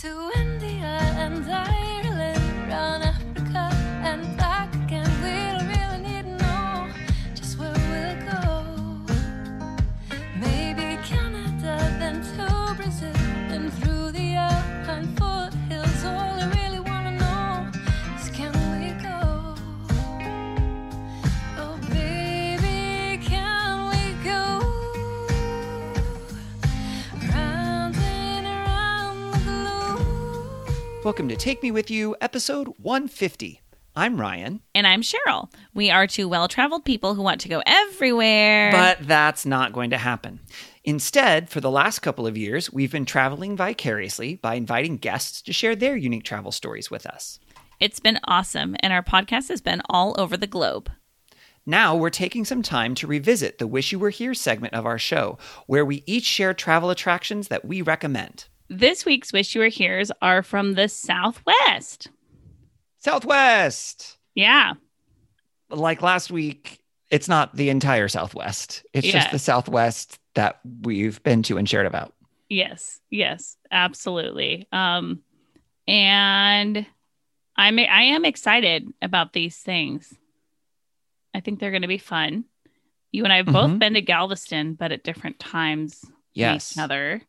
to India and Ireland, Welcome to Take Me With You, episode 150. I'm Ryan, And I'm Cheryl. We are two well traveled people who want to go everywhere. but that's not going to happen. Instead, for the last couple of years, we've been traveling vicariously by inviting guests to share their unique travel stories with us. it's been awesome, and our podcast has been all over the globe. Now we're taking some time to revisit the Wish You Were Here segment of our show, where we each share travel attractions that we recommend. This week's Wish You Were Here's are from the Southwest. Southwest! Yeah. Like last week, it's not the entire Southwest, it's just the Southwest that we've been to and shared about. Yes. Yes. Absolutely. Um, and I'm I am excited about these things. I think they're going to be fun. You and I have both Mhm. been to Galveston, but at different times Yes. each other.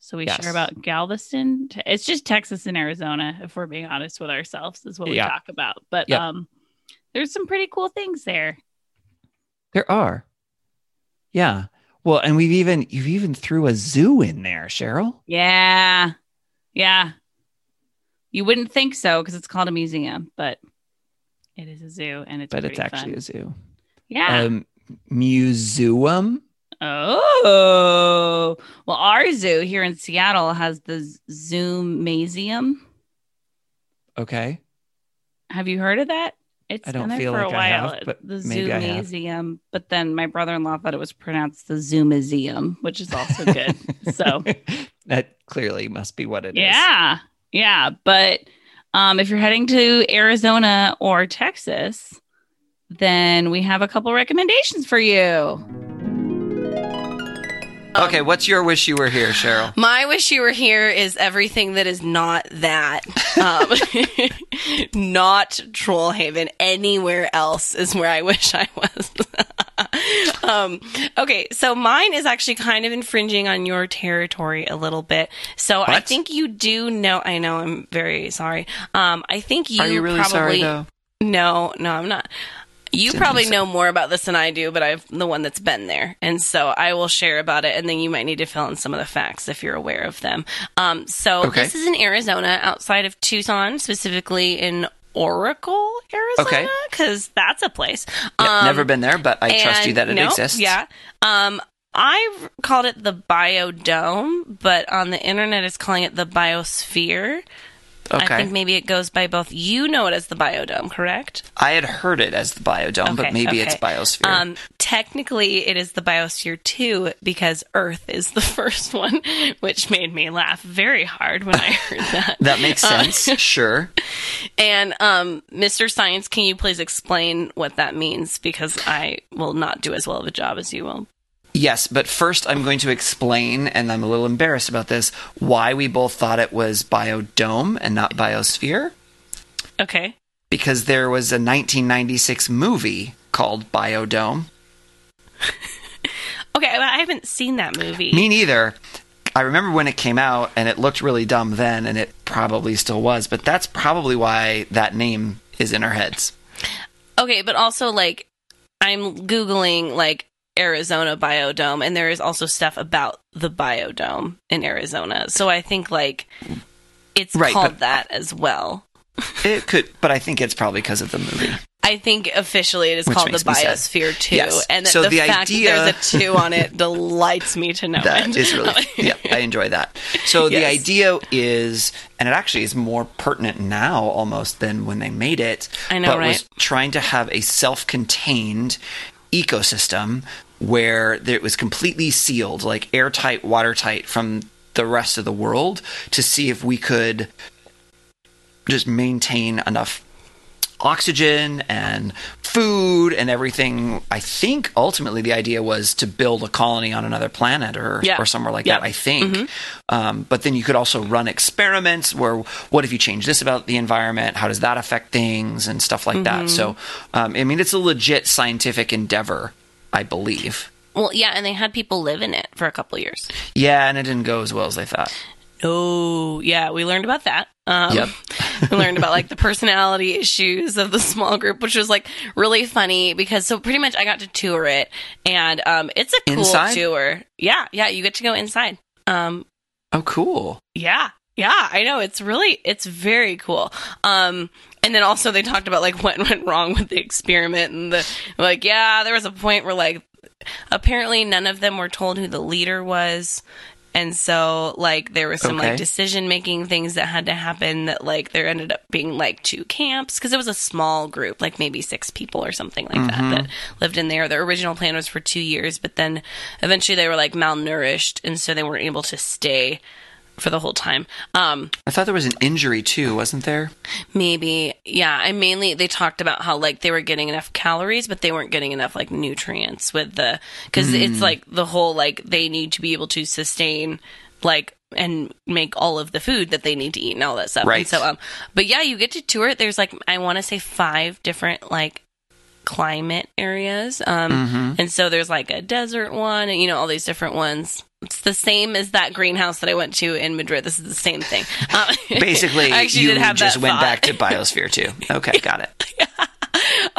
So we Yes. share about Galveston. It's just Texas and Arizona, if we're being honest with ourselves, is what we Yeah. talk about. But Yep. um, there's some pretty cool things there. There are. Yeah. Well, and we've even you've even threw a zoo in there, Cheryl. Yeah, yeah. You wouldn't think so because it's called a museum, but it is a zoo, and it's but it's actually fun. a zoo. yeah. Um, museum. Oh, well, our zoo here in Seattle has the Zoom Museum. Okay. Have you heard of that? It's I don't been there feel for like a while. have, but the maybe I Zoo have. Museum, but then my brother-in-law thought it was pronounced the Zoo Museum, which is also good. so that clearly must be what it is. yeah, yeah. But um, if you're heading to Arizona or Texas, then we have a couple recommendations for you. Okay, what's your wish you were here, Cheryl? My wish you were here is everything that is not that. Um, not Trollhaven. Anywhere else is where I wish I was. um, okay, so mine is actually kind of infringing on your territory a little bit. So I think you do know. I know. I'm very sorry. Um, I think you Are you really probably sorry though? no, no, I'm not. You probably know more about this than I do, but I'm the one that's been there. And so I will share about it, and then you might need to fill in some of the facts if you're aware of them. Um, so Okay. this is in Arizona, outside of Tucson, specifically in Oracle, Arizona, Okay. because that's a place. Yeah, Um, never been there, but I trust you that it no, exists. Yeah. Um, I've called it the biodome, but on the internet it's calling it the biosphere. Okay. I think maybe it goes by both. You know it as the biodome, correct? I had heard it as the biodome, but Okay, maybe it's biosphere. Um, technically, it is the Biosphere 2 because Earth is the first one, which made me laugh very hard when I heard that. that makes sense. sure. And um, Mr. Science, can you please explain what that means? Because I will not do as well of a job as you will. Yes, but first I'm going to explain, and I'm a little embarrassed about this, why we both thought it was biodome and not biosphere. Okay. Because there was a 1996 movie called Biodome. Okay, well, I haven't seen that movie. Me neither. I remember when it came out, and it looked really dumb then, and it probably still was, but that's probably why that name is in our heads. Okay, but also like I'm googling like Arizona biodome and there is also stuff about the biodome in Arizona. So I think like it's Right, called that as well. It could, but I think it's probably because of the movie. I think officially it is Which called the Biosphere 2. Yes. And So the, the fact idea- that there's a two on it delights me to know That it. is really, yeah, I enjoy that. So the idea is, and it actually is more pertinent now almost than when they made it. I know, but right? was trying to have a self-contained ecosystem where it was completely sealed, like airtight, watertight from the rest of the world, to see if we could just maintain enough oxygen and food and everything. I think ultimately the idea was to build a colony on another planet or Yeah. or somewhere like Yeah. Mm-hmm. that. I think. Um, but then you could also run experiments where what if you change this about the environment? How does that affect things and stuff like Mm-hmm. that? So, um, I mean, it's a legit scientific endeavor, I believe. Well, yeah, and they had people live in it for a couple years. Yeah, and it didn't go as well as they thought. Oh, yeah, we learned about that. Um, Yep. we learned about like the personality issues of the small group, which was like really funny because so pretty much I got to tour it, and um, it's a cool Inside? tour. Yeah, yeah, you get to go inside. Um, Oh, cool. yeah, yeah, I know it's really it's very cool. Um, and then also they talked about like what went wrong with the experiment and the like. Yeah, there was a point where like apparently none of them were told who the leader was. And so, like, there was some Okay. like decision making things that had to happen that, like, there ended up being like two camps because it was a small group, like maybe six people or something like that, mm-hmm. that lived in there. Their original plan was for two years, but then eventually they were like malnourished. And so they weren't able to stay for the whole time. Um, I thought there was an injury too, wasn't there? Maybe, yeah. I mainly they talked about how like they were getting enough calories, but they weren't getting enough like nutrients with the because it's like the whole like they need to be able to sustain like and make all of the food that they need to eat and all that stuff. Right. And so um, but yeah, you get to tour it. There's like I want to say five different like climate areas. Um, and so there's like a desert one, and you know all these different ones. It's the same as that greenhouse that I went to in Madrid. This is the same thing. Um, Basically, I actually you did have just went back to Biosphere 2. Okay, got it.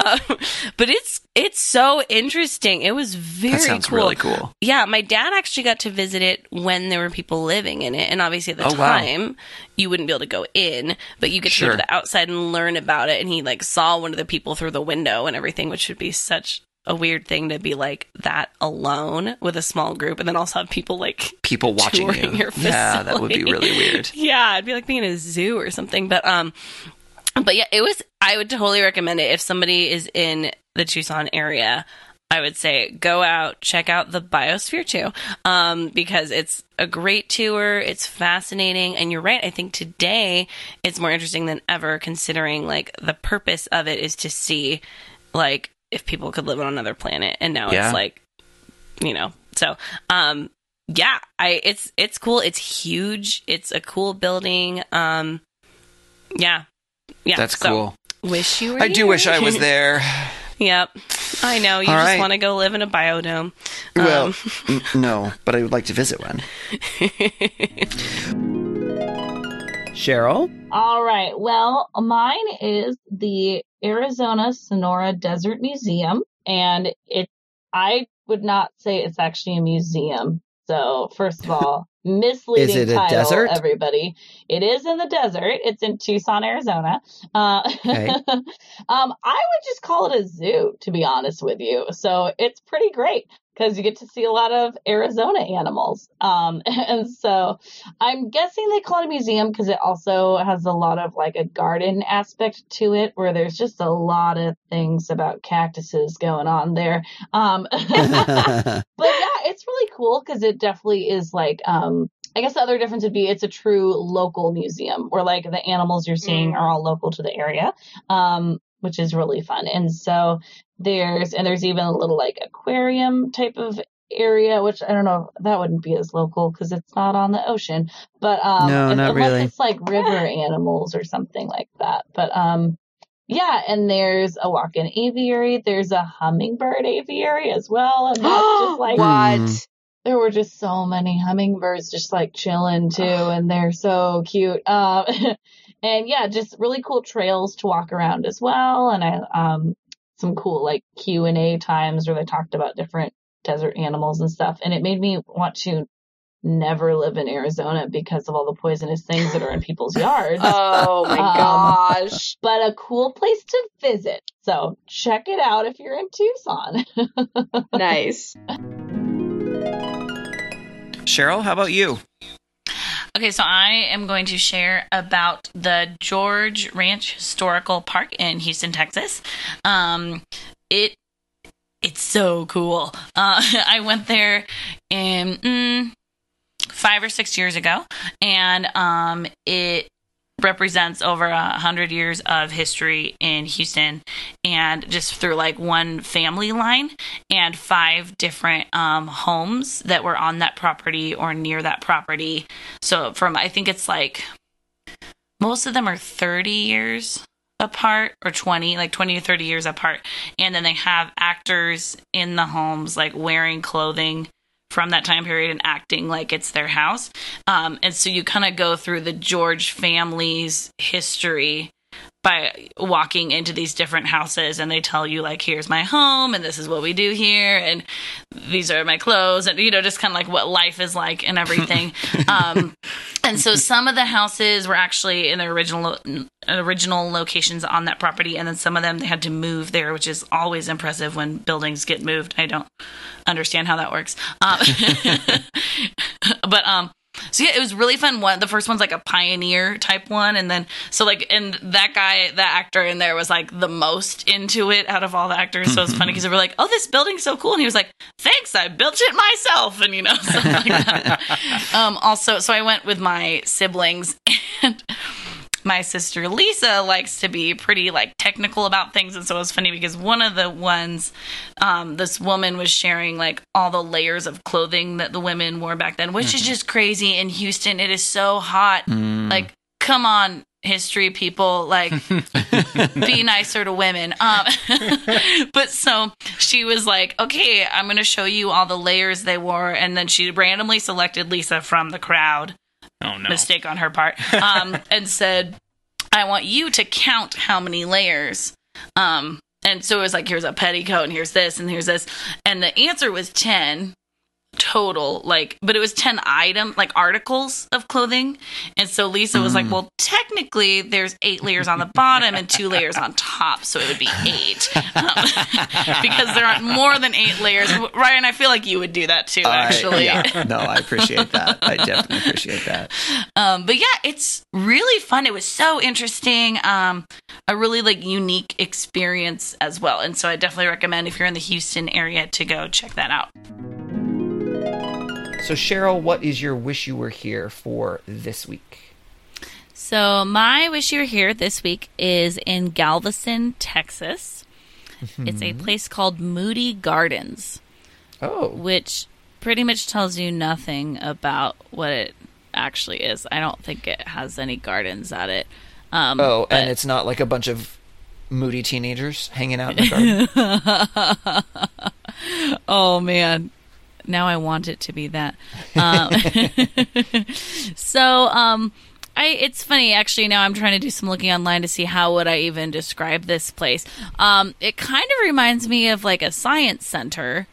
Um, but it's it's so interesting. It was very That sounds cool. really cool. Yeah, my dad actually got to visit it when there were people living in it, and obviously at the Oh, wow. time you wouldn't be able to go in, but you get to go to the outside and learn about it. And he like saw one of the people through the window and everything, which would be such a weird thing to be like that alone with a small group, and then also have people like People watching you. your Yeah, that would be really weird. Yeah, it'd be like being in a zoo or something. But um, but yeah, it was. I would totally recommend it if somebody is in the Tucson area. I would say go out, check out the Biosphere 2, um, because it's a great tour. It's fascinating, and you're right. I think today it's more interesting than ever, considering like the purpose of it is to see like if people could live on another planet, and now Yeah. it's like you know. So um, yeah, I it's it's cool. It's huge. It's a cool building. Um, yeah, yeah. That's so, cool. Wish you were. I do wish I was there. yep. I know. You All just right. want to go live in a biodome. Well, Um, n- no, but I would like to visit one. Cheryl? All right. Well, mine is the Arizona Sonora Desert Museum, and it. I would not say it's actually a museum. So, first of all, misleading Is it title, desert? everybody. It is in the desert. It's in Tucson, Arizona. Uh, Okay. um, I would just call it a zoo, to be honest with you. So it's pretty great because you get to see a lot of Arizona animals. Um, and so I'm guessing they call it a museum because it also has a lot of like a garden aspect to it where there's just a lot of things about cactuses going on there. Um, but yeah, it's really cool because it definitely is like, um, I guess the other difference would be it's a true local museum where like the animals you're seeing are all local to the area, um, which is really fun. And so there's, and there's even a little like aquarium type of area, which I don't know, that wouldn't be as local because it's not on the ocean, but, um, No, if- not unless really. it's like river animals or something like that. But, um, yeah, and there's a walk-in aviary. There's a hummingbird aviary as well, and that's just like what? there were just so many hummingbirds just like chilling too, and they're so cute. Um, and yeah, just really cool trails to walk around as well, and I um some cool like Q and A times where they talked about different desert animals and stuff, and it made me want to never live in Arizona because of all the poisonous things that are in people's yards. Oh my Um, gosh. but a cool place to visit. So check it out if you're in Tucson. Nice. Cheryl, how about you? Okay, so I am going to share about the George Ranch Historical Park in Houston, Texas. Um, it it's so cool. Uh, I went there in mm, five or six years ago, and um, it represents over a hundred years of history in Houston, and just through like one family line and five different um, homes that were on that property or near that property. So from I think it's like most of them are 30 years apart or 20 like 20 to 30 years apart and then they have actors in the homes like wearing clothing from that time period and acting like it's their house. Um, and so you kind of go through the george family's history by walking into these different houses and they tell you like here's my home and this is what we do here and these are my clothes and you know just kind of like what life is like and everything. Um, and so some of the houses were actually in their original original locations on that property and then some of them they had to move there which is always impressive when buildings get moved. I don't understand how that works. Um, but um so yeah, it was really fun. One, the first one's like a pioneer type one, and then so like, and that guy, that actor in there was like the most into it out of all the actors. So it's funny because they were like, "Oh, this building's so cool," and he was like, "Thanks, I built it myself," and you know, something like that. um, also, so I went with my siblings and my sister Lisa likes to be pretty like technical about things, and so it was funny because one of the ones, um, this woman was sharing like all the layers of clothing that the women wore back then, which is just crazy in Houston. It is so hot. Like, come on, history people, like be nicer to women. Um, but so she was like, okay, I'm going to show you all the layers they wore, and then she randomly selected Lisa from the crowd Oh no. mistake on her part. Um, and said i want you to count how many layers. Um, and so it was like here's a petticoat and here's this and here's this. And the answer was 10 total like but it was 10 item like articles of clothing and so lisa was like well technically there's eight layers on the bottom and two layers on top so it would be eight um, because there aren't more than eight layers ryan i feel like you would do that too actually yeah, no, I appreciate that. I definitely appreciate that. um, but yeah, it's really fun. It was so interesting. Um, a really like unique experience as well. And so I definitely recommend if you're in the Houston area to go check that out. So, Cheryl, what is your wish you were here for this week? So my wish you were here this week is in Galveston, Texas. It's a place called Moody Gardens, Oh, which pretty much tells you nothing about what it actually is. I don't think it has any gardens at it. Um, oh, but- and it's not like a bunch of moody teenagers hanging out in the garden. Oh man. Now I want it to be that. Um, so um I it's funny actually now I'm trying to do some looking online to see how would I even describe this place. Um it kind of reminds me of like a science center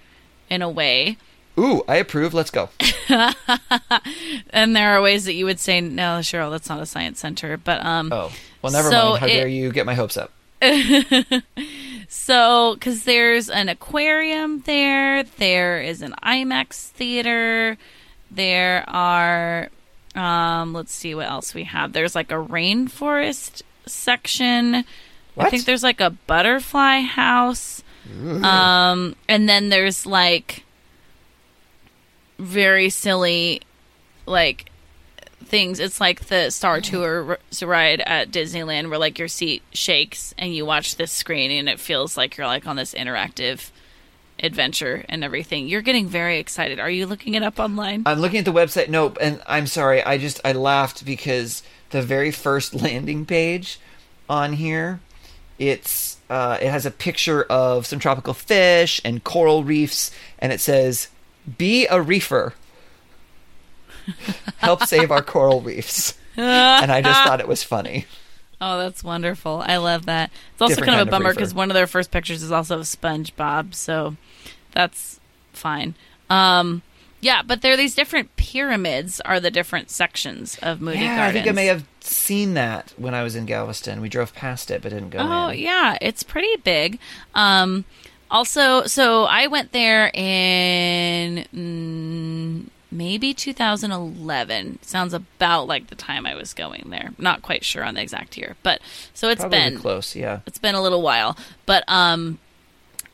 in a way. Ooh, I approve. Let's go. And there are ways that you would say no, Cheryl, that's not a science center, but um Oh, well, never So mind. How it- dare you get my hopes up? So, because there's an aquarium there, there is an IMAX theater, there are, um, let's see what else we have. There's like a rainforest section. I think there's like a butterfly house. Um, and then there's like very silly, like things. It's like the Star Tour ride at Disneyland, where like your seat shakes and you watch this screen, and it feels like you're like on this interactive adventure and everything. You're getting very excited. Are you looking it up online? I'm looking at the website. Nope, and I'm sorry. I just I laughed because the very first landing page on here, it's uh, it has a picture of some tropical fish and coral reefs, and it says, "Be a reefer." Help save our coral reefs. and I just thought it was funny. Oh, that's wonderful. I love that. It's also Different kind of a bummer because one of their first pictures is also of SpongeBob, so that's fine. Um, yeah, but there are these different pyramids are the different sections of Moody yeah, I think I may have seen that when I was in Galveston. We drove past it, but didn't go Oh in. yeah, it's pretty big. Um, also, so I went there in mm, maybe 2011. Sounds about like the time I was going there. Not quite sure on the exact year, but so it's Probably been close. Yeah. it's been a little while. But um,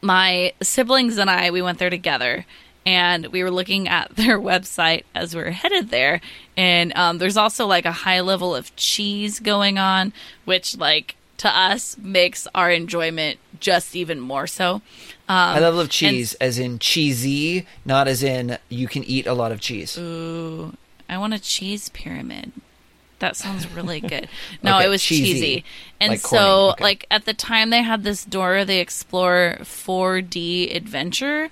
my siblings and I we went there together, and we were looking at their website as we were headed there, And um, there's also like a high level of cheese going on, which like to us makes our enjoyment just even more so. Um, High level of cheese, as in cheesy, not as in you can eat a lot of cheese. Ooh, I want a cheese pyramid. That sounds really good. No, Okay, it was cheesy. cheesy. And Like so, okay. like, at the time, they had this Dora the Explorer 4D adventure.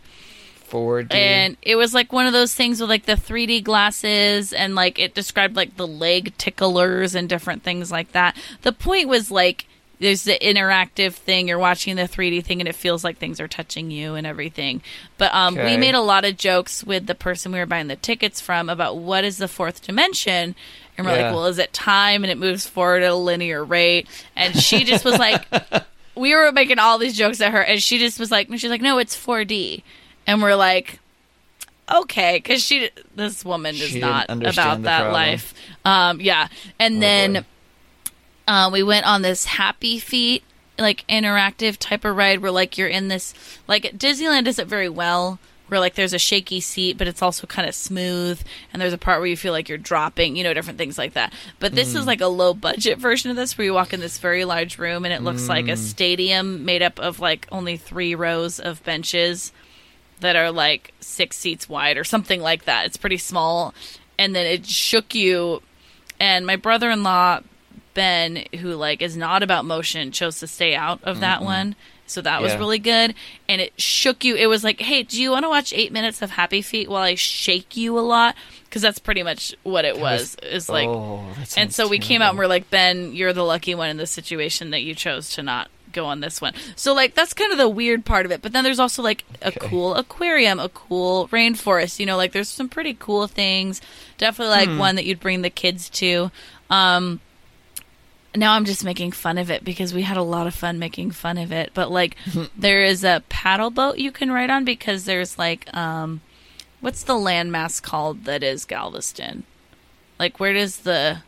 4D. And it was like one of those things with like the 3D glasses and like it described like the leg ticklers and different things like that. The point was like there's the interactive thing you're watching the 3D thing and it feels like things are touching you and everything. But um we made a lot of jokes with the person we were buying the tickets from about what is the fourth dimension and we're Yeah. like, well, is it time and it moves forward at a linear rate? And she just was like we were making all these jokes at her and she just was like she's like no it's 4d and we're like okay because she this woman is not about that problem. life um yeah and Oh, then boy. Uh, we went on this happy feet like interactive type of ride where like you're in this like disneyland does it very well where like there's a shaky seat but it's also kind of smooth and there's a part where you feel like you're dropping you know different things like that but this Mm. is like a low budget version of this where you walk in this very large room and it looks like Mm. a stadium made up of like only three rows of benches that are like six seats wide or something like that it's pretty small and then it shook you and my brother-in-law ben who like is not about motion chose to stay out of that one. So that was really good. And it shook you. It was like hey do you want to watch eight minutes of happy feet while i shake you a lot? Because that's pretty much what it was is like oh, and so we came out and we're like ben you're the lucky one in this situation that you chose to not go on this one. So like that's kind of the weird part of it. But then there's also like a Okay. cool aquarium a cool rainforest you know like there's some pretty cool things. Definitely like Hmm. one that you'd bring the kids to. Um now I'm just making fun of it because we had a lot of fun making fun of it. But like, there is a paddle boat you can ride on because there's like, um, what's the landmass called that is Galveston? Like, where does the,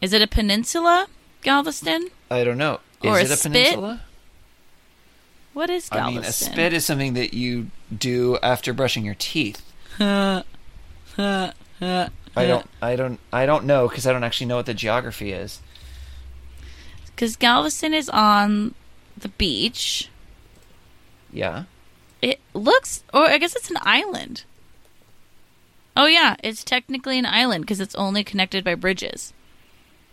is it a peninsula, Galveston? I don't know. Is or a it a spit? peninsula? What is Galveston? I mean, a spit is something that you do after brushing your teeth. I don't. I don't. I don't know because I don't actually know what the geography is. Because Galveston is on the beach. Yeah. It looks, or I guess it's an island. Oh yeah, it's technically an island because it's only connected by bridges.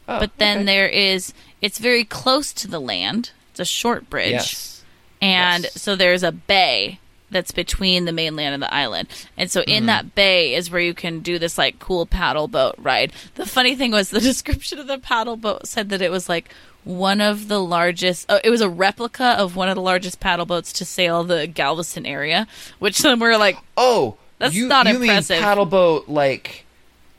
Oh, but then okay. there is it's very close to the land it's a short bridge Yes. and yes. so there's a bay that's between the mainland and the island and so Mm-hmm. in that bay is where you can do this like cool paddle boat ride the funny thing was the description of the paddle boat said that it was like one of the largest oh, it was a replica of one of the largest paddle boats to sail the galveston area which then we're like Oh, That's you, not you impressive. mean paddle boat like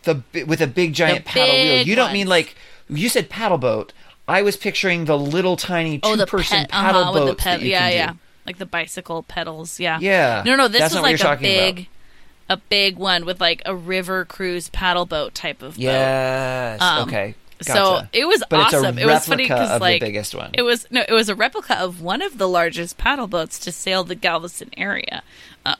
the with a big giant paddle wheel? big You don't mean like you said paddle boat. I was picturing the little tiny oh two the person pet, paddle uh-huh, the boats ped- that yeah do. yeah like the bicycle pedals yeah Yeah. No, no, this That's was like a talking about. big, a big one with like a river cruise paddle boat type of boat. Yes. Um, okay. So it was But awesome. it was funny because of the like biggest one. it was no, it was a replica of one of the largest paddle boats to sail the Galveston area. Uh,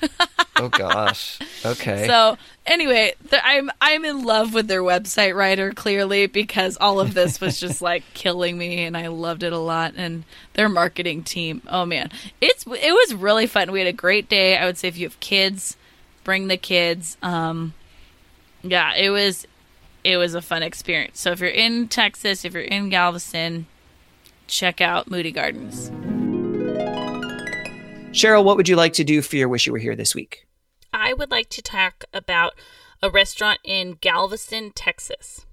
oh gosh. Okay. so anyway, th- I'm I'm in love with their website writer clearly because all of this was just like killing me, and I loved it a lot. And their marketing team, oh man, it's it was really fun. We had a great day. I would say if you have kids, bring the kids. Um, yeah, it was it was a fun experience. So if you're in Texas, if you're in Galveston, check out Moody Gardens. Cheryl, what would you like to do for your wish you were here this week? I would like to talk about a restaurant in Galveston, Texas.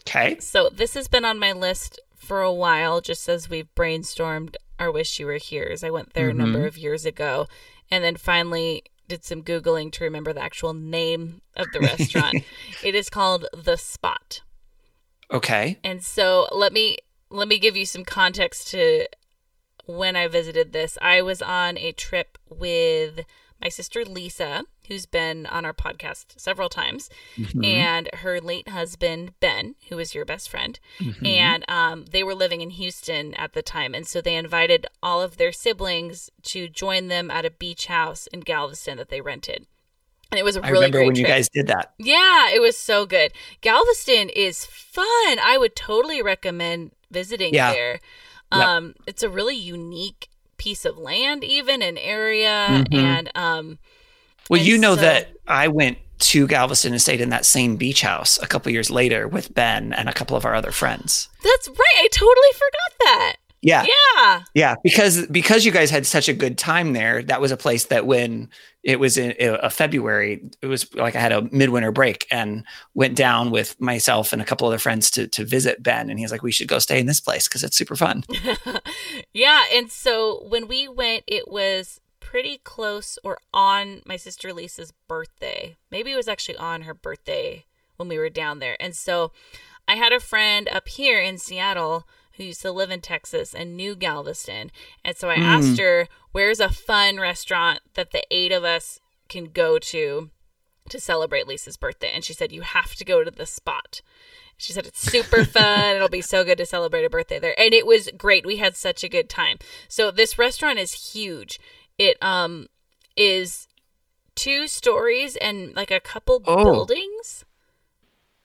Okay. So this has been on my list for a while, just as we've brainstormed our wish you were here. I went there a mm-hmm. number of years ago, and then finally did some googling to remember the actual name of the restaurant. it is called The Spot. Okay. And so let me let me give you some context to when I visited this. I was on a trip with my sister Lisa, who's been on our podcast several times, and her late husband Ben, who was your best friend, and um, they were living in Houston at the time, and so they invited all of their siblings to join them at a beach house in Galveston that they rented. And it was a really remember great when you guys did that. Yeah, it was so good. Galveston is fun. I would totally recommend visiting Yeah. there. Yep. Um, it's a really unique piece of land, even an area, Mhm. and um, Well, And you know so- that I went to Galveston and stayed in that same beach house a couple years later with Ben and a couple of our other friends. that's right. I totally forgot that. Yeah, Yeah, yeah, because because you guys had such a good time there, that was a place that when it was in a February, it was like I had a midwinter break and went down with myself and a couple other friends to to visit Ben, and he's like, "We should go stay in this place because it's super fun." yeah. And so when we went, it was pretty close or on my sister Lisa's birthday. Maybe it was actually on her birthday when we were down there. And so I had a friend up here in Seattle who used to live in Texas and knew Galveston. And so I Mm. asked her, where's a fun restaurant that the eight of us can go to to celebrate Lisa's birthday? And she said, you have to go to the spot. She said it's super fun. It'll be so good to celebrate a birthday there. And it was great. We had such a good time. So this restaurant is huge. It um is two stories and like a couple Oh. buildings.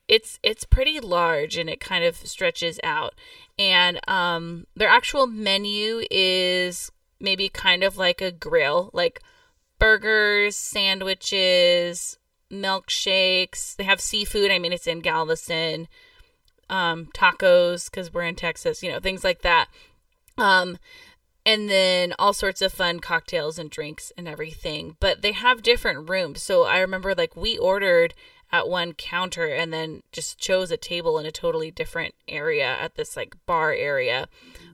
It's it's pretty large and it kind of stretches out. And um their actual menu is maybe kind of like a grill, like burgers, sandwiches, milkshakes. They have seafood. I mean, it's in Galveston. Um, tacos because we're in Texas. You know, things like that. Um, and then all sorts of fun cocktails and drinks and everything. But they have different rooms. So I remember like we ordered at one counter and then just chose a table in a totally different area at this like bar area.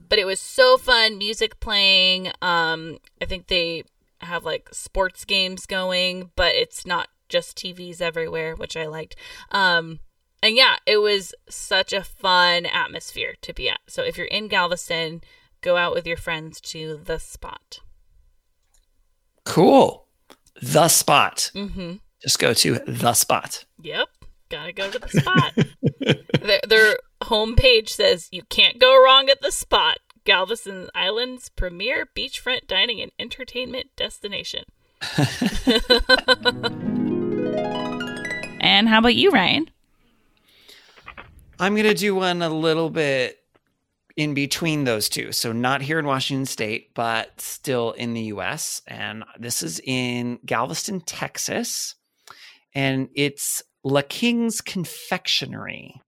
But it was so fun, music playing. Um, I think they have like sports games going, but it's not just TVs everywhere, which I liked. Um, and yeah, it was such a fun atmosphere to be at. So if you're in Galveston, go out with your friends to the spot. Cool. The spot. Mm-hmm. Just go to the spot. Yep. Gotta go to the spot. their, their homepage says you can't go wrong at the spot. Galveston Island's premier beachfront dining and entertainment destination. And how about you, Ryan? I'm going to do one a little bit in between those two. So, not here in Washington State, but still in the US. And this is in Galveston, Texas. And it's La King's Confectionery.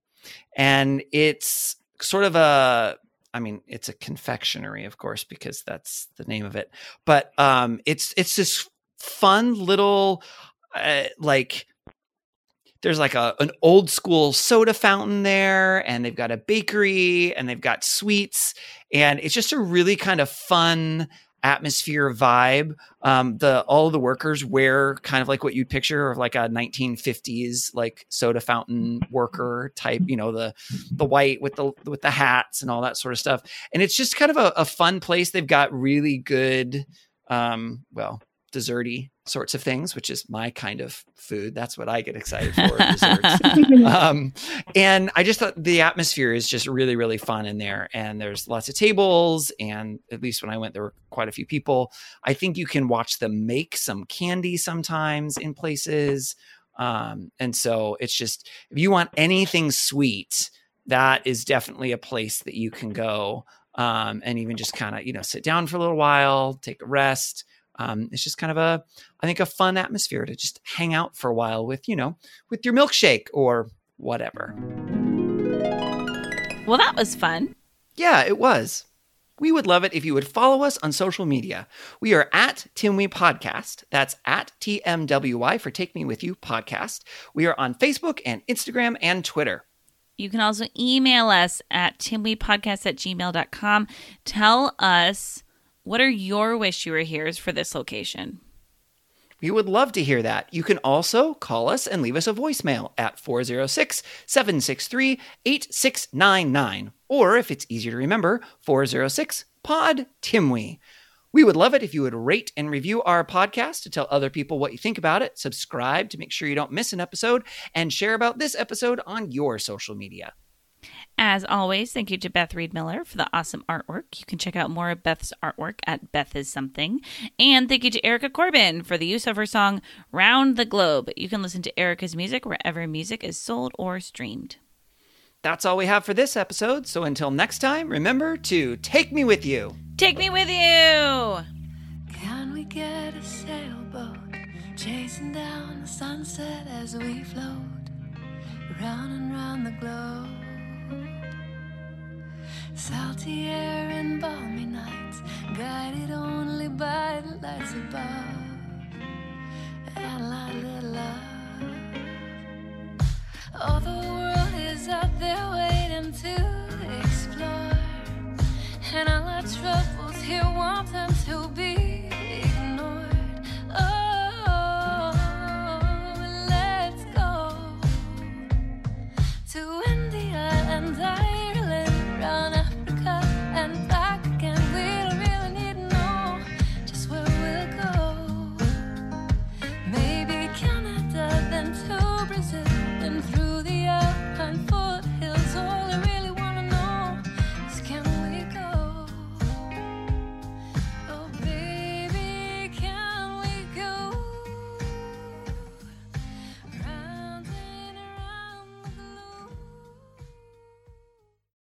And it's sort of a, I mean, it's a confectionery, of course, because that's the name of it. But um, it's it's this fun little, uh, like, there's like a an old school soda fountain there and they've got a bakery and they've got sweets and it's just a really kind of fun atmosphere vibe. Um the all the workers wear kind of like what you'd picture of like a 1950s like soda fountain worker type you know the the white with the with the hats and all that sort of stuff. And it's just kind of a, a fun place. They've got really good um well desserty sorts of things, which is my kind of food. That's what I get excited for. um, and I just thought the atmosphere is just really, really fun in there. And there's lots of tables. And at least when I went, there were quite a few people. I think you can watch them make some candy sometimes in places. Um, and so it's just, if you want anything sweet, that is definitely a place that you can go um, and even just kind of, you know, sit down for a little while, take a rest um, it's just kind of a i think a fun atmosphere to just hang out for a while with you know with your milkshake or whatever. Well, that was fun. yeah it was. We would love it if you would follow us on social media. We are at timwe podcast. That's at tmwy for take me with you podcast. We are on facebook and instagram and twitter. You can also email us at timwepodcast at gmail.com. Tell us what are your wish you were here's for this location. We would love to hear that. You can also call us and leave us a voicemail at 406 763 8699. Or if it's easier to remember, 406 Pod Timwe. We would love it if you would rate and review our podcast to tell other people what you think about it, subscribe to make sure you don't miss an episode, and share about this episode on your social media. As always, thank you to Beth Reed Miller for the awesome artwork. You can check out more of Beth's artwork at Beth is Something. And thank you to Erica Corbin for the use of her song Round the Globe. You can listen to Erica's music wherever music is sold or streamed. That's all we have for this episode. So until next time, remember to take me with you. Take me with you! Can we get a sailboat chasing down the sunset as we float round and round the globe? Salty air and balmy nights, guided only by the lights above, and light little love. Oh, the world is out there waiting to explore. And all our troubles here want them to be